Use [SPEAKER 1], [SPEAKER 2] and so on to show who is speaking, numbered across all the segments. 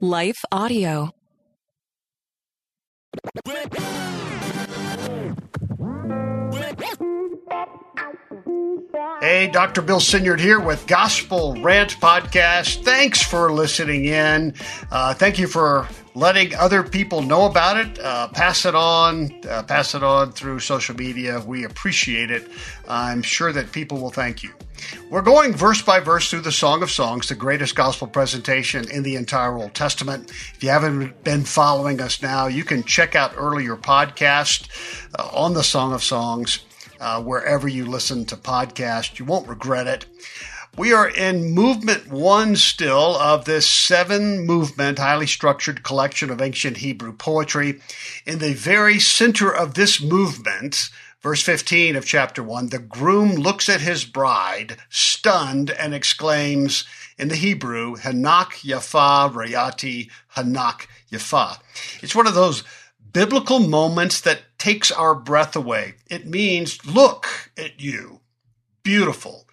[SPEAKER 1] Life Audio.
[SPEAKER 2] Hey, Dr. Bill Senyard here with Gospel Rant Podcast. Thanks for listening in. Uh, thank you for letting other people know about it. Uh, pass it on, uh, pass it on through social media. We appreciate it. I'm sure that people will thank you. We're going verse by verse through the Song of Songs, the greatest gospel presentation in the entire Old Testament. If you haven't been following us now, you can check out earlier podcast uh, on the Song of Songs uh, wherever you listen to podcasts. You won't regret it. We are in movement one still of this seven movement, highly structured collection of ancient Hebrew poetry. In the very center of this movement, verse 15 of chapter one, the groom looks at his bride, stunned, and exclaims in the Hebrew, Hanak Yafa Rayati Hanak Yafa. It's one of those biblical moments that takes our breath away. It means, look at you, beautiful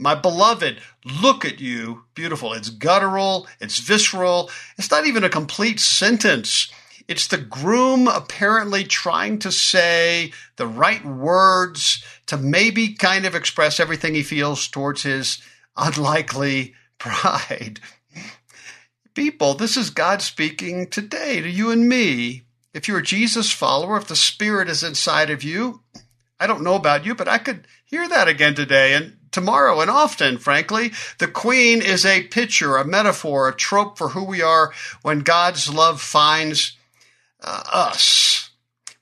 [SPEAKER 2] my beloved, look at you. Beautiful. It's guttural. It's visceral. It's not even a complete sentence. It's the groom apparently trying to say the right words to maybe kind of express everything he feels towards his unlikely bride. People, this is God speaking today to you and me. If you're a Jesus follower, if the Spirit is inside of you, I don't know about you, but I could hear that again today. And tomorrow and often, frankly. The queen is a picture, a metaphor, a trope for who we are when God's love finds uh, us.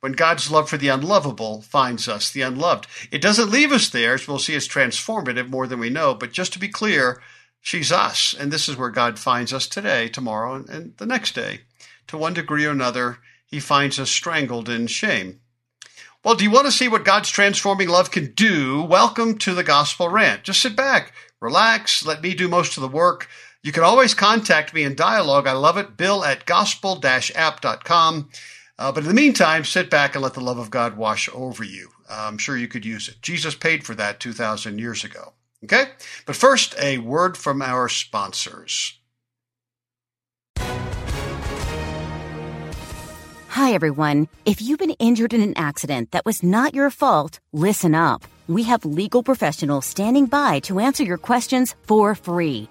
[SPEAKER 2] When God's love for the unlovable finds us, the unloved. It doesn't leave us there, as we'll see, it's transformative more than we know. But just to be clear, she's us. And this is where God finds us today, tomorrow, and, and the next day. To one degree or another, he finds us strangled in shame. Well, do you want to see what God's transforming love can do? Welcome to the Gospel Rant. Just sit back, relax, let me do most of the work. You can always contact me in dialogue. I love it. Bill at gospel app.com. Uh, but in the meantime, sit back and let the love of God wash over you. Uh, I'm sure you could use it. Jesus paid for that 2,000 years ago. Okay? But first, a word from our sponsors.
[SPEAKER 3] Hi, everyone. If you've been injured in an accident that was not your fault, listen up. We have legal professionals standing by to answer your questions for free.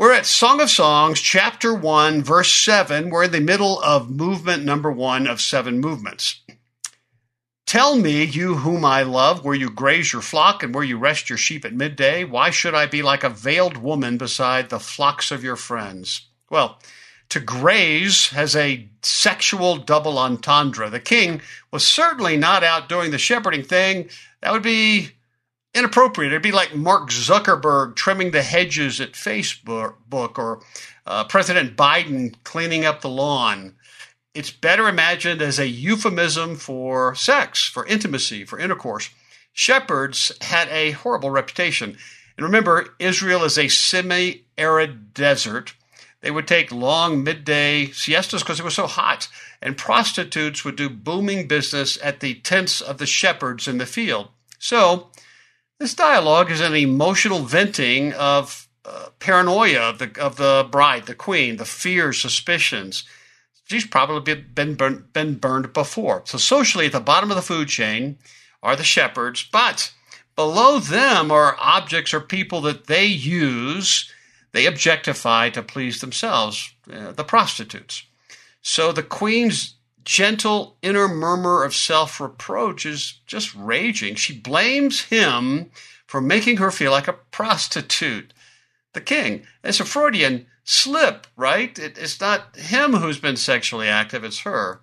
[SPEAKER 2] We're at Song of Songs, chapter 1, verse 7. We're in the middle of movement number one of seven movements. Tell me, you whom I love, where you graze your flock and where you rest your sheep at midday. Why should I be like a veiled woman beside the flocks of your friends? Well, to graze has a sexual double entendre. The king was certainly not out doing the shepherding thing. That would be inappropriate. It'd be like Mark Zuckerberg trimming the hedges at Facebook or uh, President Biden cleaning up the lawn. It's better imagined as a euphemism for sex, for intimacy, for intercourse. Shepherds had a horrible reputation. And remember, Israel is a semi arid desert. They would take long midday siestas because it was so hot. And prostitutes would do booming business at the tents of the shepherds in the field. So, this dialogue is an emotional venting of uh, paranoia of the, of the bride, the queen, the fears, suspicions. She's probably been burned, been burned before. So, socially, at the bottom of the food chain are the shepherds, but below them are objects or people that they use, they objectify to please themselves, uh, the prostitutes. So, the queen's gentle inner murmur of self reproach is just raging. She blames him for making her feel like a prostitute. The king. It's a Freudian slip, right? It, it's not him who's been sexually active, it's her.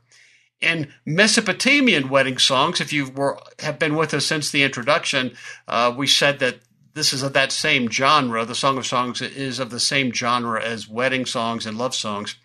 [SPEAKER 2] In Mesopotamian wedding songs, if you were have been with us since the introduction, uh, we said that this is of that same genre. The Song of Songs is of the same genre as wedding songs and love songs.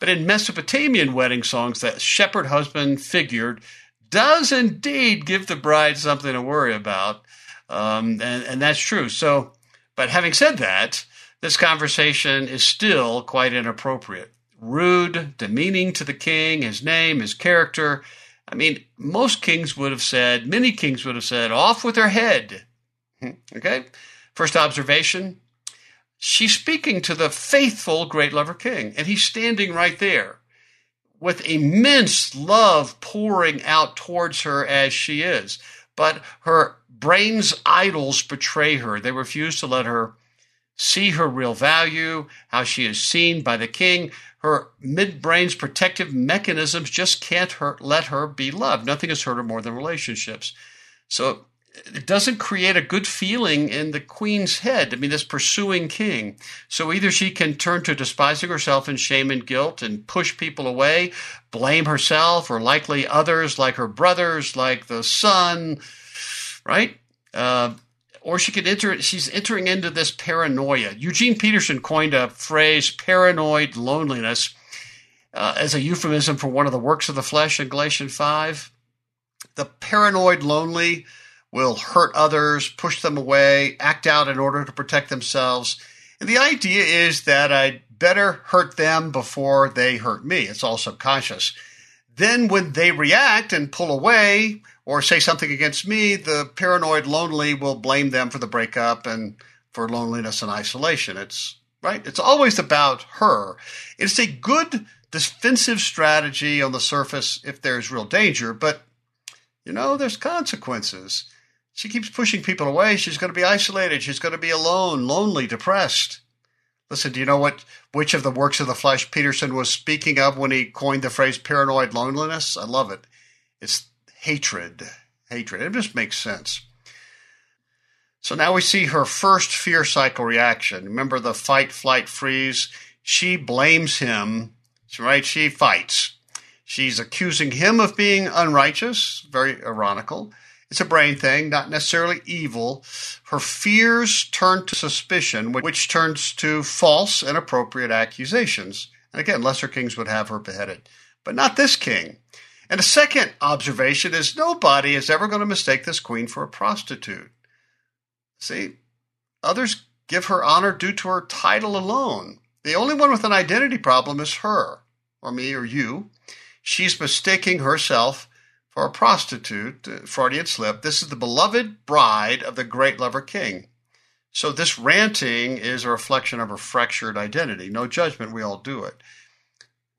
[SPEAKER 2] But in Mesopotamian wedding songs, that shepherd husband figured does indeed give the bride something to worry about. Um, and, and that's true. So, but having said that, this conversation is still quite inappropriate. Rude, demeaning to the king, his name, his character. I mean, most kings would have said, many kings would have said, off with her head. Okay? First observation she's speaking to the faithful great lover king, and he's standing right there with immense love pouring out towards her as she is. But her brain's idols betray her. They refuse to let her see her real value, how she is seen by the king. Her midbrain's protective mechanisms just can't hurt, let her be loved. Nothing has hurt her more than relationships. So it doesn't create a good feeling in the queen's head. I mean, this pursuing king. So either she can turn to despising herself in shame and guilt and push people away, blame herself or likely others like her brothers, like the son, right? Uh, or she could enter, she's entering into this paranoia. Eugene Peterson coined a phrase, paranoid loneliness, uh, as a euphemism for one of the works of the flesh in Galatians 5. The paranoid lonely will hurt others, push them away, act out in order to protect themselves. And the idea is that I'd better hurt them before they hurt me. It's all subconscious. Then, when they react and pull away or say something against me, the paranoid lonely will blame them for the breakup and for loneliness and isolation. It's right. It's always about her. It's a good defensive strategy on the surface if there's real danger, but you know, there's consequences. She keeps pushing people away. She's going to be isolated. She's going to be alone, lonely, depressed. Listen, do you know what which of the works of the flesh Peterson was speaking of when he coined the phrase paranoid loneliness? I love it. It's hatred. Hatred. It just makes sense. So now we see her first fear cycle reaction. Remember the fight, flight, freeze? She blames him, right? She fights. She's accusing him of being unrighteous, very ironical. It's a brain thing, not necessarily evil. Her fears turn to suspicion, which turns to false and appropriate accusations. And again, lesser kings would have her beheaded, but not this king. And a second observation is nobody is ever going to mistake this queen for a prostitute. See, others give her honor due to her title alone. The only one with an identity problem is her, or me, or you. She's mistaking herself for a prostitute, uh, Freudian slip. This is the beloved bride of the great lover king. So this ranting is a reflection of her fractured identity. No judgment, we all do it.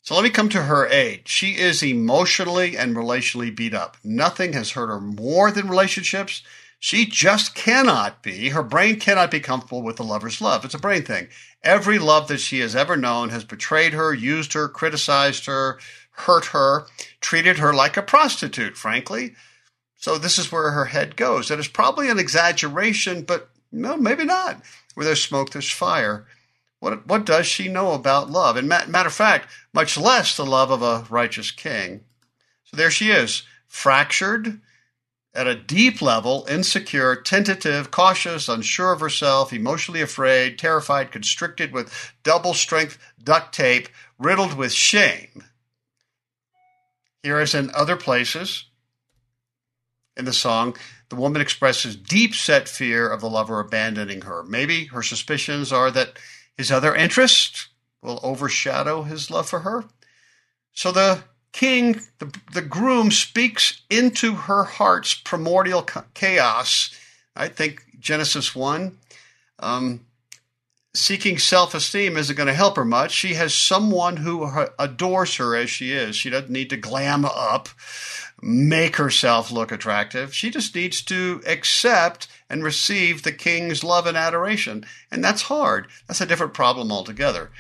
[SPEAKER 2] So let me come to her aid. She is emotionally and relationally beat up. Nothing has hurt her more than relationships. She just cannot be, her brain cannot be comfortable with the lover's love. It's a brain thing. Every love that she has ever known has betrayed her, used her, criticized her, hurt her, treated her like a prostitute, frankly. So this is where her head goes. And it's probably an exaggeration, but no, maybe not. Where there's smoke, there's fire. What, what does she know about love? And matter of fact, much less the love of a righteous king. So there she is, fractured at a deep level, insecure, tentative, cautious, unsure of herself, emotionally afraid, terrified, constricted with double strength duct tape, riddled with shame. Here, as in other places in the song, the woman expresses deep set fear of the lover abandoning her. Maybe her suspicions are that his other interests will overshadow his love for her. So the king, the, the groom, speaks into her heart's primordial chaos. I think Genesis 1. Um, seeking self esteem isn't going to help her much. She has someone who adores her as she is. She doesn't need to glam up, make herself look attractive. She just needs to accept and receive the king's love and adoration. And that's hard. That's a different problem altogether.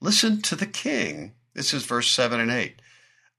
[SPEAKER 2] Listen to the king. This is verse 7 and 8.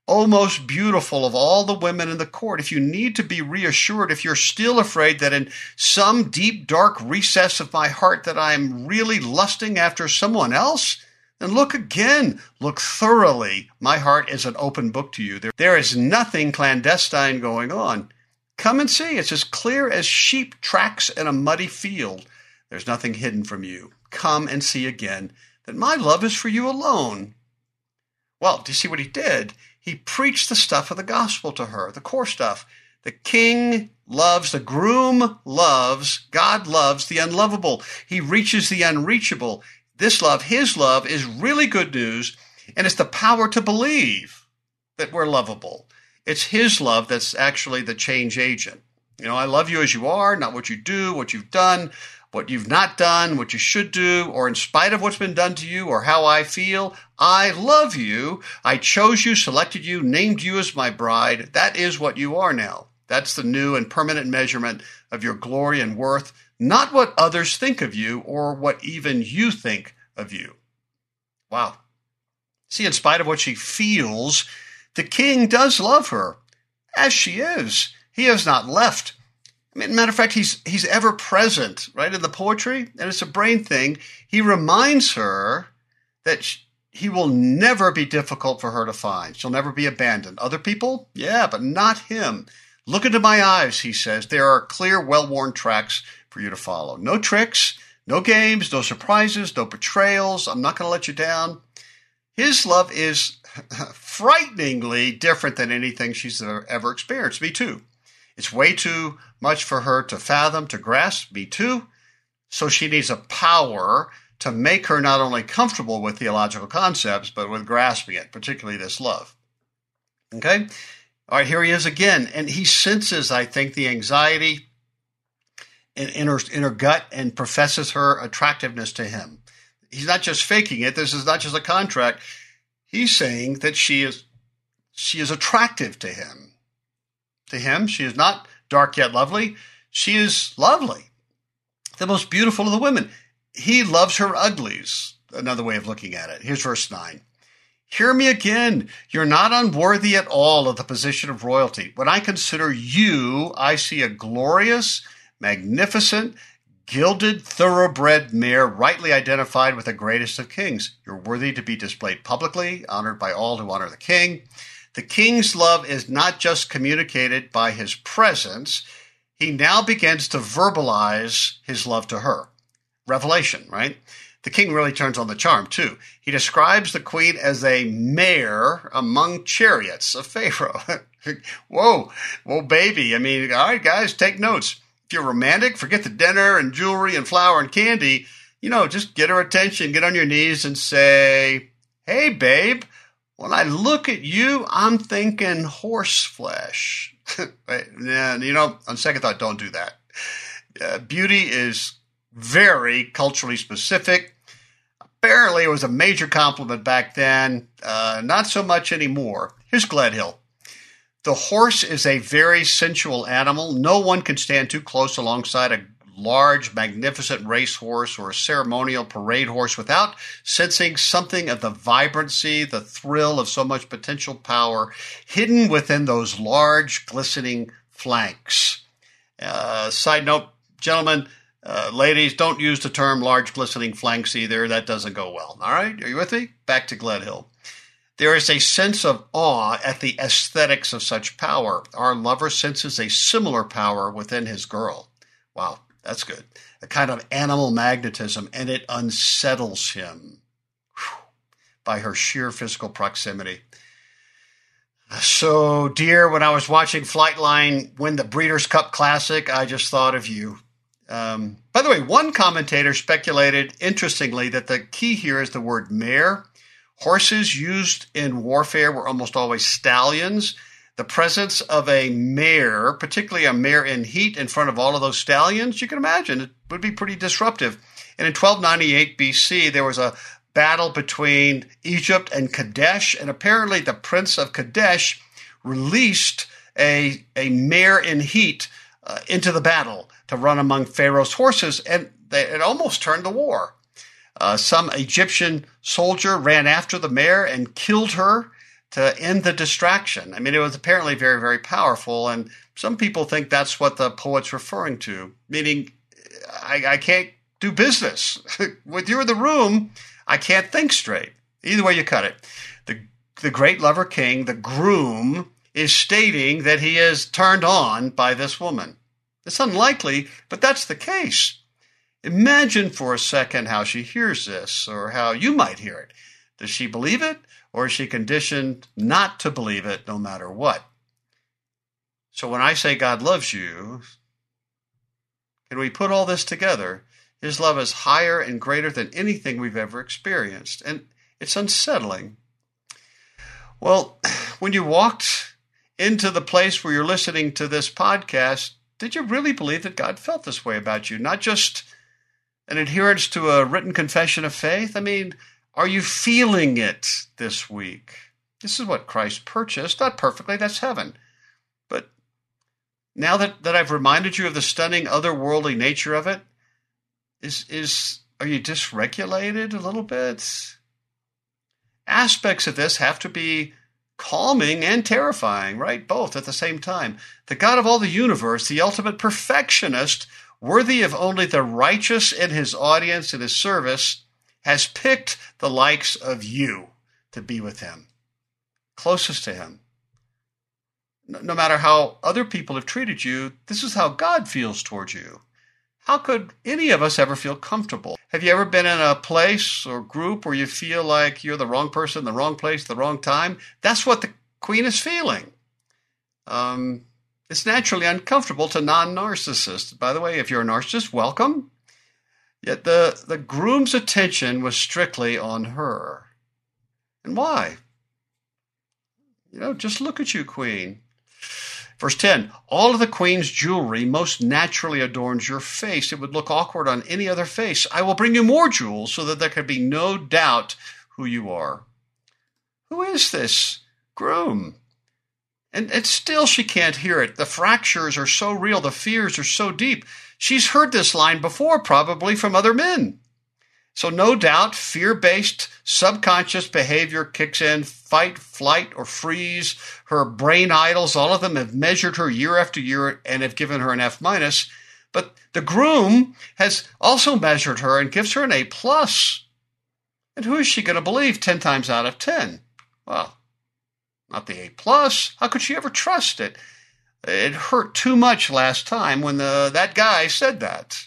[SPEAKER 2] O most beautiful of all the women in the court, if you need to be reassured, if you're still afraid that in some deep, dark recess of my heart that I'm really lusting after someone else, then look again. Look thoroughly. My heart is an open book to you. There, there is nothing clandestine going on. Come and see. It's as clear as sheep tracks in a muddy field. There's nothing hidden from you. Come and see again that my love is for you alone. Well, do you see what he did? He preached the stuff of the gospel to her, the core stuff. The king loves, the groom loves, God loves the unlovable. He reaches the unreachable. This love, his love, is really good news, and it's the power to believe that we're lovable. It's his love that's actually the change agent. You know, I love you as you are, not what you do, what you've done what you've not done, what you should do, or in spite of what's been done to you or how I feel, I love you. I chose you, selected you, named you as my bride. That is what you are now. That's the new and permanent measurement of your glory and worth, not what others think of you or what even you think of you. Wow. See, in spite of what she feels, the king does love her as she is. He has not left I mean, matter of fact, he's he's ever present, right, in the poetry, and it's a brain thing. He reminds her that she, he will never be difficult for her to find. She'll never be abandoned. Other people, yeah, but not him. Look into my eyes, he says. There are clear, well-worn tracks for you to follow. No tricks, no games, no surprises, no betrayals. I'm not going to let you down. His love is frighteningly different than anything she's ever experienced. Me too. It's way too much for her to fathom, to grasp. Me too. So she needs a power to make her not only comfortable with theological concepts, but with grasping it, particularly this love. Okay? All right, here he is again. And he senses, I think, the anxiety in, in, her, in her gut and professes her attractiveness to him. He's not just faking it. This is not just a contract. He's saying that she is she is attractive to him. To him, she is not dark yet lovely. She is lovely, the most beautiful of the women. He loves her uglies. Another way of looking at it. Here's verse 9. Hear me again. You're not unworthy at all of the position of royalty. When I consider you, I see a glorious, magnificent, gilded thoroughbred mare rightly identified with the greatest of kings. You're worthy to be displayed publicly, honored by all who honor the king. The king's love is not just communicated by his presence, he now begins to verbalize his love to her. Revelation, right? The king really turns on the charm too. He describes the queen as a mare among chariots of Pharaoh. whoa, whoa, baby. I mean, all right, guys, take notes. If you're romantic, forget the dinner and jewelry and flower and candy. You know, just get her attention, get on your knees and say, Hey, babe, when I look at you, I'm thinking horse flesh. and, you know, on second thought, don't do that. Uh, beauty is very culturally specific. Apparently, it was a major compliment back then, uh, not so much anymore. Here's Gledhill. The horse is a very sensual animal. No one can stand too close alongside a large, magnificent racehorse or a ceremonial parade horse without sensing something of the vibrancy, the thrill of so much potential power hidden within those large, glistening flanks. Uh, side note, gentlemen, uh, ladies, don't use the term large, glistening flanks either. That doesn't go well. All right? Are you with me? Back to Gledhill. There is a sense of awe at the aesthetics of such power. Our lover senses a similar power within his girl. Wow. That's good. A kind of animal magnetism, and it unsettles him Whew. by her sheer physical proximity. So, dear, when I was watching Flightline win the Breeders' Cup Classic, I just thought of you. Um, by the way, one commentator speculated, interestingly, that the key here is the word mare. Horses used in warfare were almost always stallions the presence of a mare, particularly a mare in heat in front of all of those stallions, you can imagine it would be pretty disruptive. And in 1298 BC, there was a battle between Egypt and Kadesh, and apparently the prince of Kadesh released a, a mare in heat uh, into the battle to run among Pharaoh's horses, and they, it almost turned the war. Uh, some Egyptian soldier ran after the mare and killed her to end the distraction. I mean, it was apparently very, very powerful. And some people think that's what the poet's referring to, meaning I, I can't do business. With you in the room, I can't think straight. Either way you cut it. The, the great lover king, the groom, is stating that he is turned on by this woman. It's unlikely, but that's the case. Imagine for a second how she hears this, or how you might hear it. Does she believe it, or is she conditioned not to believe it no matter what? So when I say God loves you, can we put all this together? His love is higher and greater than anything we've ever experienced, and it's unsettling. Well, when you walked into the place where you're listening to this podcast, did you really believe that God felt this way about you? Not just an adherence to a written confession of faith? I mean, are you feeling it this week? This is what Christ purchased, not perfectly, that's heaven. But now that, that I've reminded you of the stunning otherworldly nature of it, is is are you dysregulated a little bit? Aspects of this have to be calming and terrifying, right? Both at the same time. The God of all the universe, the ultimate perfectionist, worthy of only the righteous in his audience and his service, has picked the likes of you to be with him, closest to him. No matter how other people have treated you, this is how God feels towards you. How could any of us ever feel comfortable? Have you ever been in a place or group where you feel like you're the wrong person, the wrong place, the wrong time? That's what the queen is feeling. Um, it's naturally uncomfortable to non narcissists. By the way, if you're a narcissist, welcome. Yet the, the groom's attention was strictly on her. And why? You know, just look at you, queen. Verse 10 All of the queen's jewelry most naturally adorns your face. It would look awkward on any other face. I will bring you more jewels so that there can be no doubt who you are. Who is this groom? And, and still she can't hear it. The fractures are so real, the fears are so deep. She's heard this line before, probably from other men. So, no doubt, fear based subconscious behavior kicks in fight, flight, or freeze. Her brain idols, all of them have measured her year after year and have given her an F minus. But the groom has also measured her and gives her an A plus. And who is she going to believe 10 times out of 10? Well, not the A plus. How could she ever trust it? It hurt too much last time when the, that guy said that.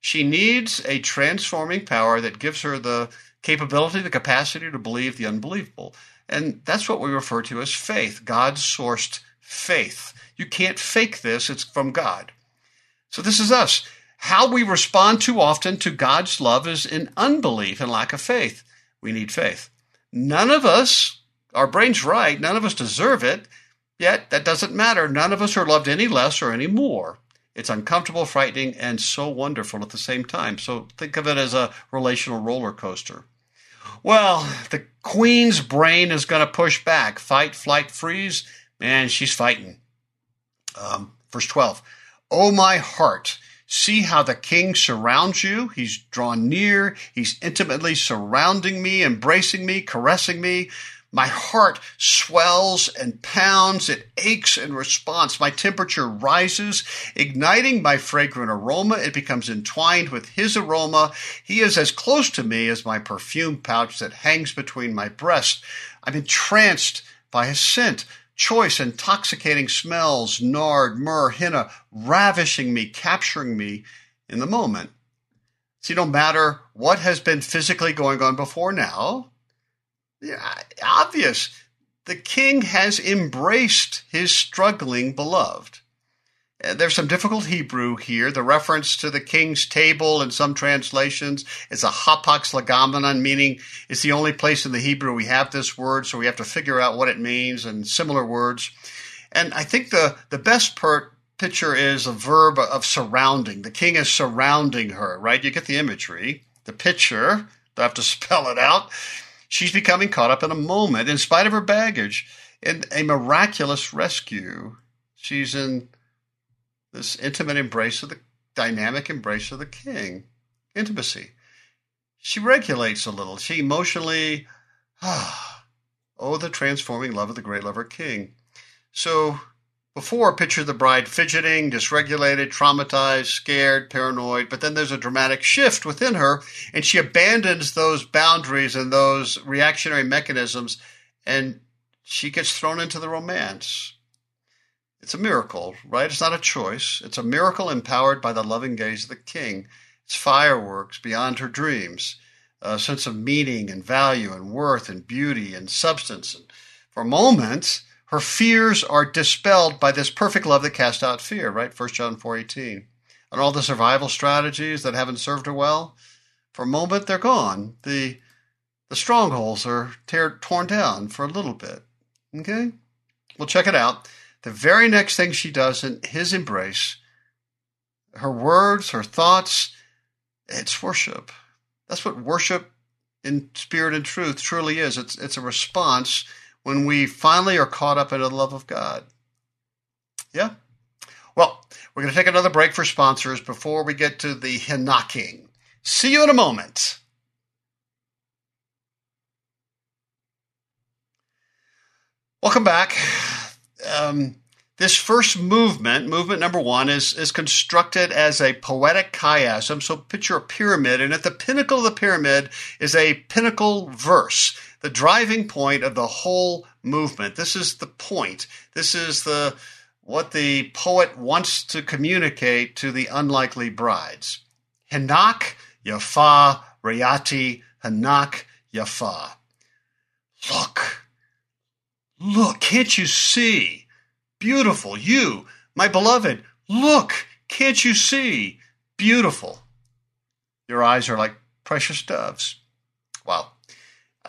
[SPEAKER 2] She needs a transforming power that gives her the capability, the capacity to believe the unbelievable. And that's what we refer to as faith, God sourced faith. You can't fake this, it's from God. So this is us. How we respond too often to God's love is in unbelief and lack of faith. We need faith. None of us, our brain's right, none of us deserve it, yet that doesn't matter. None of us are loved any less or any more. It's uncomfortable, frightening, and so wonderful at the same time. So think of it as a relational roller coaster. Well, the queen's brain is going to push back. Fight, flight, freeze. Man, she's fighting. Um, verse 12. Oh, my heart. See how the king surrounds you. He's drawn near. He's intimately surrounding me, embracing me, caressing me. My heart swells and pounds. It aches in response. My temperature rises, igniting my fragrant aroma. It becomes entwined with his aroma. He is as close to me as my perfume pouch that hangs between my breasts. I'm entranced by his scent. Choice, intoxicating smells, nard, myrrh, henna, ravishing me, capturing me in the moment. See, no matter what has been physically going on before now, obvious. The king has embraced his struggling beloved. Uh, there's some difficult Hebrew here. The reference to the king's table in some translations is a hapax legomenon, meaning it's the only place in the Hebrew we have this word, so we have to figure out what it means and similar words. And I think the, the best part, picture is a verb of surrounding. The king is surrounding her, right? You get the imagery. The picture, I have to spell it out, She's becoming caught up in a moment, in spite of her baggage, in a miraculous rescue. She's in this intimate embrace of the dynamic embrace of the king. Intimacy. She regulates a little. She emotionally ah, Oh, the transforming love of the great lover king. So before, picture the bride fidgeting, dysregulated, traumatized, scared, paranoid, but then there's a dramatic shift within her, and she abandons those boundaries and those reactionary mechanisms, and she gets thrown into the romance. It's a miracle, right? It's not a choice. It's a miracle empowered by the loving gaze of the king. It's fireworks beyond her dreams, a sense of meaning and value and worth and beauty and substance. And for moments, her fears are dispelled by this perfect love that casts out fear, right? 1 John 4.18. And all the survival strategies that haven't served her well, for a moment they're gone. The, the strongholds are tear, torn down for a little bit. Okay? Well, check it out. The very next thing she does in his embrace, her words, her thoughts, it's worship. That's what worship in spirit and truth truly is. It's, it's a response when we finally are caught up in the love of God. Yeah? Well, we're going to take another break for sponsors before we get to the Hinaking. See you in a moment. Welcome back. Um, this first movement, movement number one, is, is constructed as a poetic chiasm. So picture a pyramid, and at the pinnacle of the pyramid is a pinnacle verse the driving point of the whole movement. This is the point. This is the what the poet wants to communicate to the unlikely brides. Hinnak Yapha Ra'yati Hanak Yafa. Look, look, can't you see? Beautiful, you, my beloved, look, can't you see? Beautiful. Your eyes are like precious doves. Wow.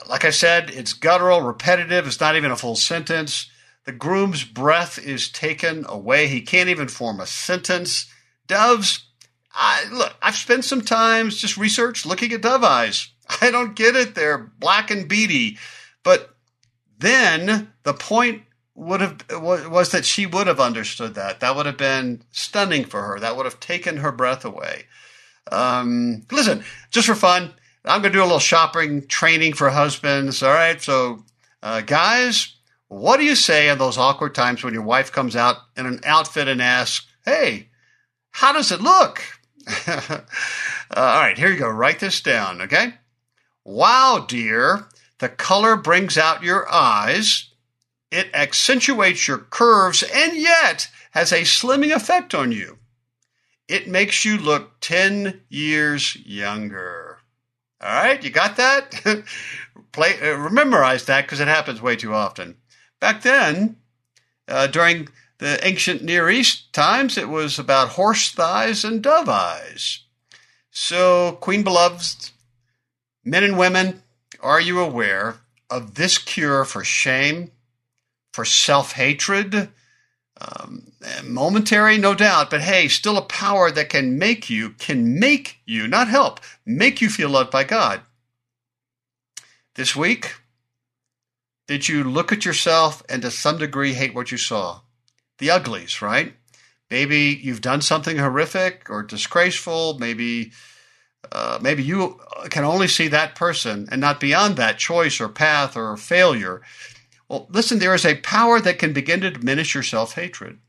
[SPEAKER 2] Like I said, it's guttural, repetitive. It's not even a full sentence. The groom's breath is taken away. He can't even form a sentence. Doves, I, look, I've spent some time just research looking at dove eyes. I don't get it. They're black and beady. But then the point would have was that she would have understood that. That would have been stunning for her. That would have taken her breath away. Um, listen, just for fun, I'm going to do a little shopping training for husbands. All right. So, uh, guys, what do you say in those awkward times when your wife comes out in an outfit and asks, Hey, how does it look? uh, all right. Here you go. Write this down. Okay. Wow, dear. The color brings out your eyes. It accentuates your curves and yet has a slimming effect on you. It makes you look 10 years younger. All right, you got that? Play, uh, memorize that because it happens way too often. Back then, uh, during the ancient Near East times, it was about horse thighs and dove eyes. So, Queen Beloveds, men and women, are you aware of this cure for shame, for self hatred, um, momentary, no doubt, but hey, still a power that can make you, can make you, not help, make you feel loved by God. This week, did you look at yourself and to some degree hate what you saw? The uglies, right? Maybe you've done something horrific or disgraceful. Maybe, uh, maybe you can only see that person and not beyond that choice or path or failure. Well, listen, there is a power that can begin to diminish your self hatred.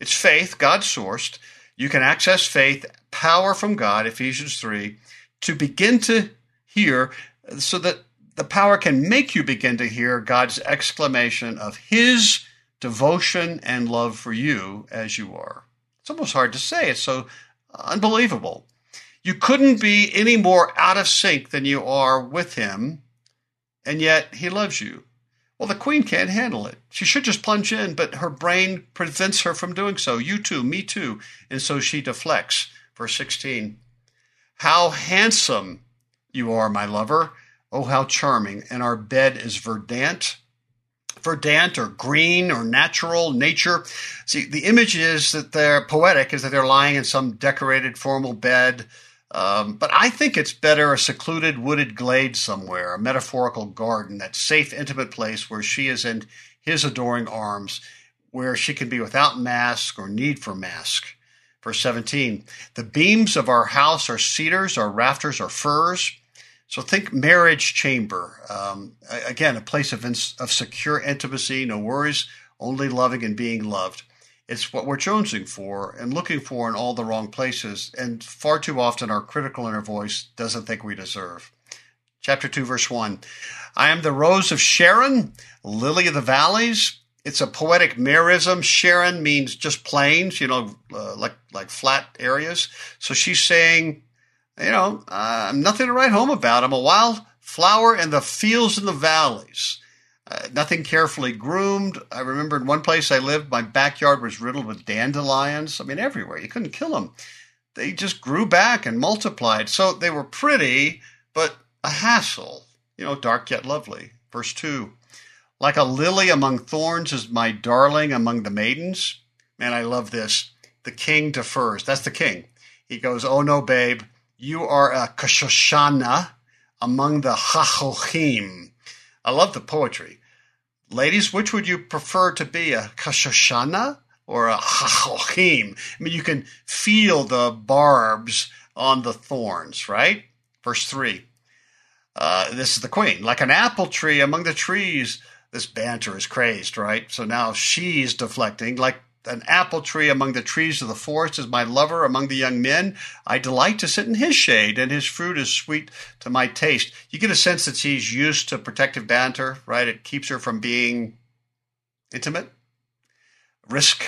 [SPEAKER 2] It's faith, God sourced. You can access faith, power from God, Ephesians 3, to begin to hear so that the power can make you begin to hear God's exclamation of His devotion and love for you as you are. It's almost hard to say. It's so unbelievable. You couldn't be any more out of sync than you are with Him, and yet He loves you. Well, the queen can't handle it. She should just plunge in, but her brain prevents her from doing so. You too, me too. And so she deflects. Verse 16 How handsome you are, my lover. Oh, how charming. And our bed is verdant. Verdant or green or natural, nature. See, the image is that they're poetic, is that they're lying in some decorated formal bed um, but I think it's better a secluded wooded glade somewhere, a metaphorical garden, that safe, intimate place where she is in his adoring arms, where she can be without mask or need for mask. Verse 17 The beams of our house are cedars, our rafters are firs. So think marriage chamber. Um, again, a place of, of secure intimacy, no worries, only loving and being loved. It's what we're jonesing for and looking for in all the wrong places, and far too often our critical inner voice doesn't think we deserve. Chapter 2, verse 1. I am the rose of Sharon, lily of the valleys. It's a poetic merism. Sharon means just plains, you know, uh, like like flat areas. So she's saying, you know, I'm nothing to write home about. I'm a wild flower in the fields and the valleys. Uh, nothing carefully groomed. I remember in one place I lived, my backyard was riddled with dandelions. I mean, everywhere. You couldn't kill them. They just grew back and multiplied. So they were pretty, but a hassle. You know, dark yet lovely. Verse 2 Like a lily among thorns is my darling among the maidens. Man, I love this. The king defers. That's the king. He goes, Oh no, babe, you are a Kashoshana among the Hachochim. I love the poetry. Ladies, which would you prefer to be, a Kashoshana or a Hachochim? I mean, you can feel the barbs on the thorns, right? Verse 3. Uh, this is the queen. Like an apple tree among the trees, this banter is crazed, right? So now she's deflecting. Like an apple tree among the trees of the forest is my lover among the young men. I delight to sit in his shade, and his fruit is sweet to my taste. You get a sense that she's used to protective banter, right? It keeps her from being intimate. Risk.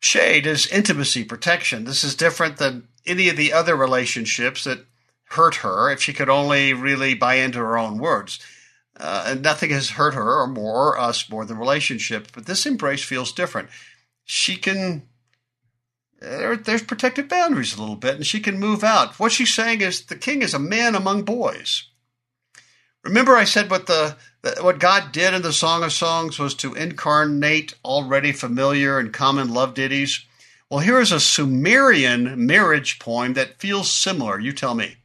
[SPEAKER 2] Shade is intimacy, protection. This is different than any of the other relationships that hurt her if she could only really buy into her own words. Uh, nothing has hurt her or more or us more than relationship. But this embrace feels different. She can, there, there's protected boundaries a little bit, and she can move out. What she's saying is the king is a man among boys. Remember, I said what the what God did in the Song of Songs was to incarnate already familiar and common love ditties. Well, here is a Sumerian marriage poem that feels similar. You tell me.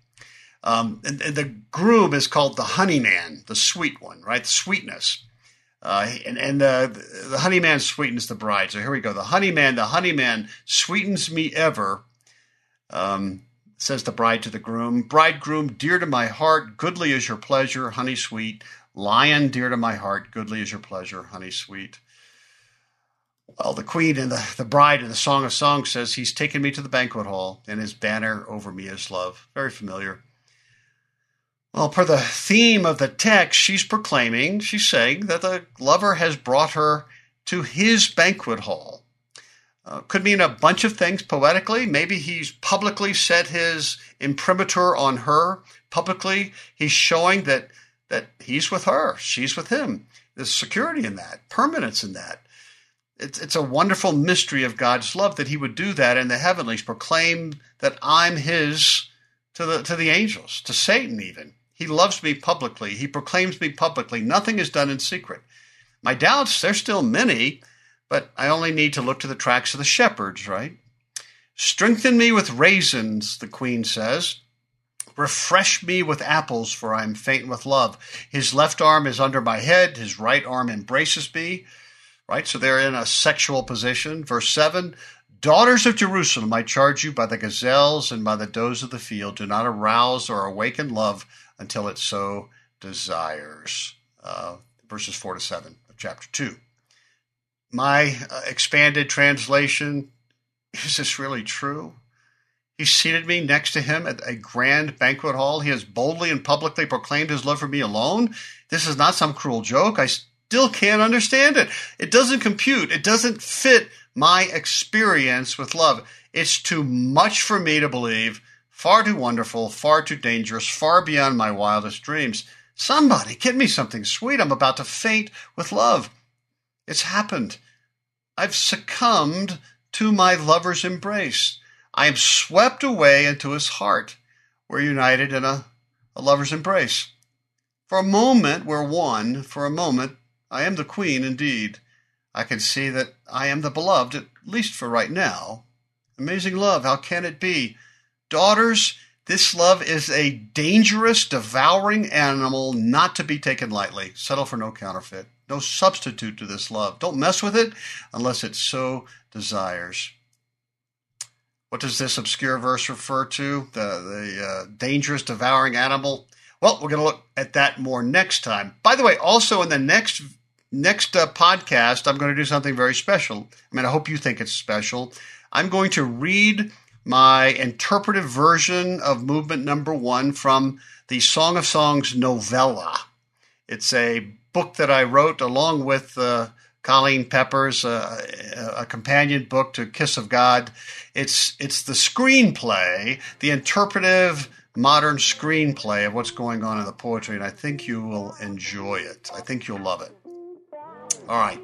[SPEAKER 2] Um, and, and, the groom is called the honey man, the sweet one, right? The sweetness. Uh, and and the, the honey man sweetens the bride. So here we go. The honey man, the honey man sweetens me ever, um, says the bride to the groom. Bridegroom, dear to my heart, goodly is your pleasure, honey sweet. Lion, dear to my heart, goodly is your pleasure, honey sweet. Well, the queen and the, the bride in the Song of Songs says, He's taken me to the banquet hall, and his banner over me is love. Very familiar. Well, per the theme of the text, she's proclaiming, she's saying that the lover has brought her to his banquet hall. Uh, could mean a bunch of things poetically. Maybe he's publicly set his imprimatur on her. Publicly, he's showing that that he's with her, she's with him. There's security in that, permanence in that. It's, it's a wonderful mystery of God's love that he would do that in the heavenlies, proclaim that I'm his to the to the angels, to Satan even. He loves me publicly. He proclaims me publicly. Nothing is done in secret. My doubts, they're still many, but I only need to look to the tracks of the shepherds, right? Strengthen me with raisins, the queen says. Refresh me with apples, for I am faint with love. His left arm is under my head, his right arm embraces me. Right? So they're in a sexual position. Verse 7 Daughters of Jerusalem, I charge you by the gazelles and by the does of the field, do not arouse or awaken love until it so desires. Uh, verses 4 to 7 of chapter 2. My uh, expanded translation is this really true? He seated me next to him at a grand banquet hall. He has boldly and publicly proclaimed his love for me alone. This is not some cruel joke. I still can't understand it. It doesn't compute. It doesn't fit my experience with love. It's too much for me to believe Far too wonderful, far too dangerous, far beyond my wildest dreams. Somebody, get me something sweet. I'm about to faint with love. It's happened. I've succumbed to my lover's embrace. I am swept away into his heart. We're united in a, a lover's embrace. For a moment, we're one. For a moment, I am the queen indeed. I can see that I am the beloved, at least for right now. Amazing love, how can it be? Daughters, this love is a dangerous, devouring animal not to be taken lightly. Settle for no counterfeit. No substitute to this love. Don't mess with it unless it so desires. What does this obscure verse refer to? The, the uh, dangerous, devouring animal? Well, we're going to look at that more next time. By the way, also in the next next uh, podcast, I'm going to do something very special. I mean, I hope you think it's special. I'm going to read my interpretive version of movement number one from the Song of Songs novella. It's a book that I wrote along with uh, Colleen Peppers, uh, a companion book to Kiss of God. It's it's the screenplay, the interpretive modern screenplay of what's going on in the poetry, and I think you will enjoy it. I think you'll love it. All right.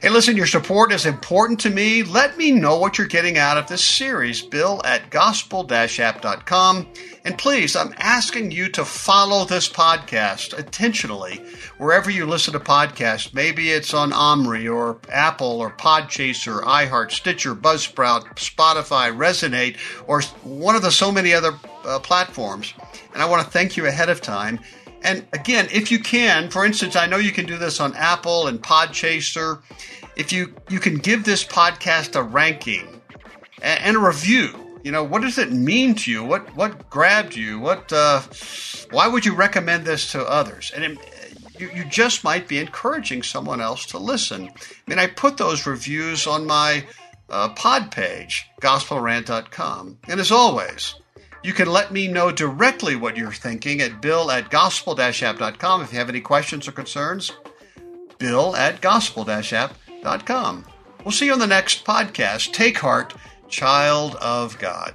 [SPEAKER 2] Hey, listen, your support is important to me. Let me know what you're getting out of this series, Bill at gospelrant.com. And please, I'm asking you to follow this podcast intentionally wherever you listen to podcasts. Maybe it's on Omri or Apple or Podchaser, iHeart, Stitcher, Buzzsprout, Spotify, Resonate, or one of the so many other uh, platforms. And I want to thank you ahead of time. And again, if you can, for instance, I know you can do this on Apple and Podchaser. If you you can give this podcast a ranking and a review, you know what does it mean to you? What what grabbed you? What uh, why would you recommend this to others? And it, you, you just might be encouraging someone else to listen. I mean, I put those reviews on my uh, pod page, gospelrant.com. And as always, you can let me know directly what you're thinking at bill at gospelrant.com if you have any questions or concerns. Bill at gospelrant.com. We'll see you on the next podcast. Take heart, child of God.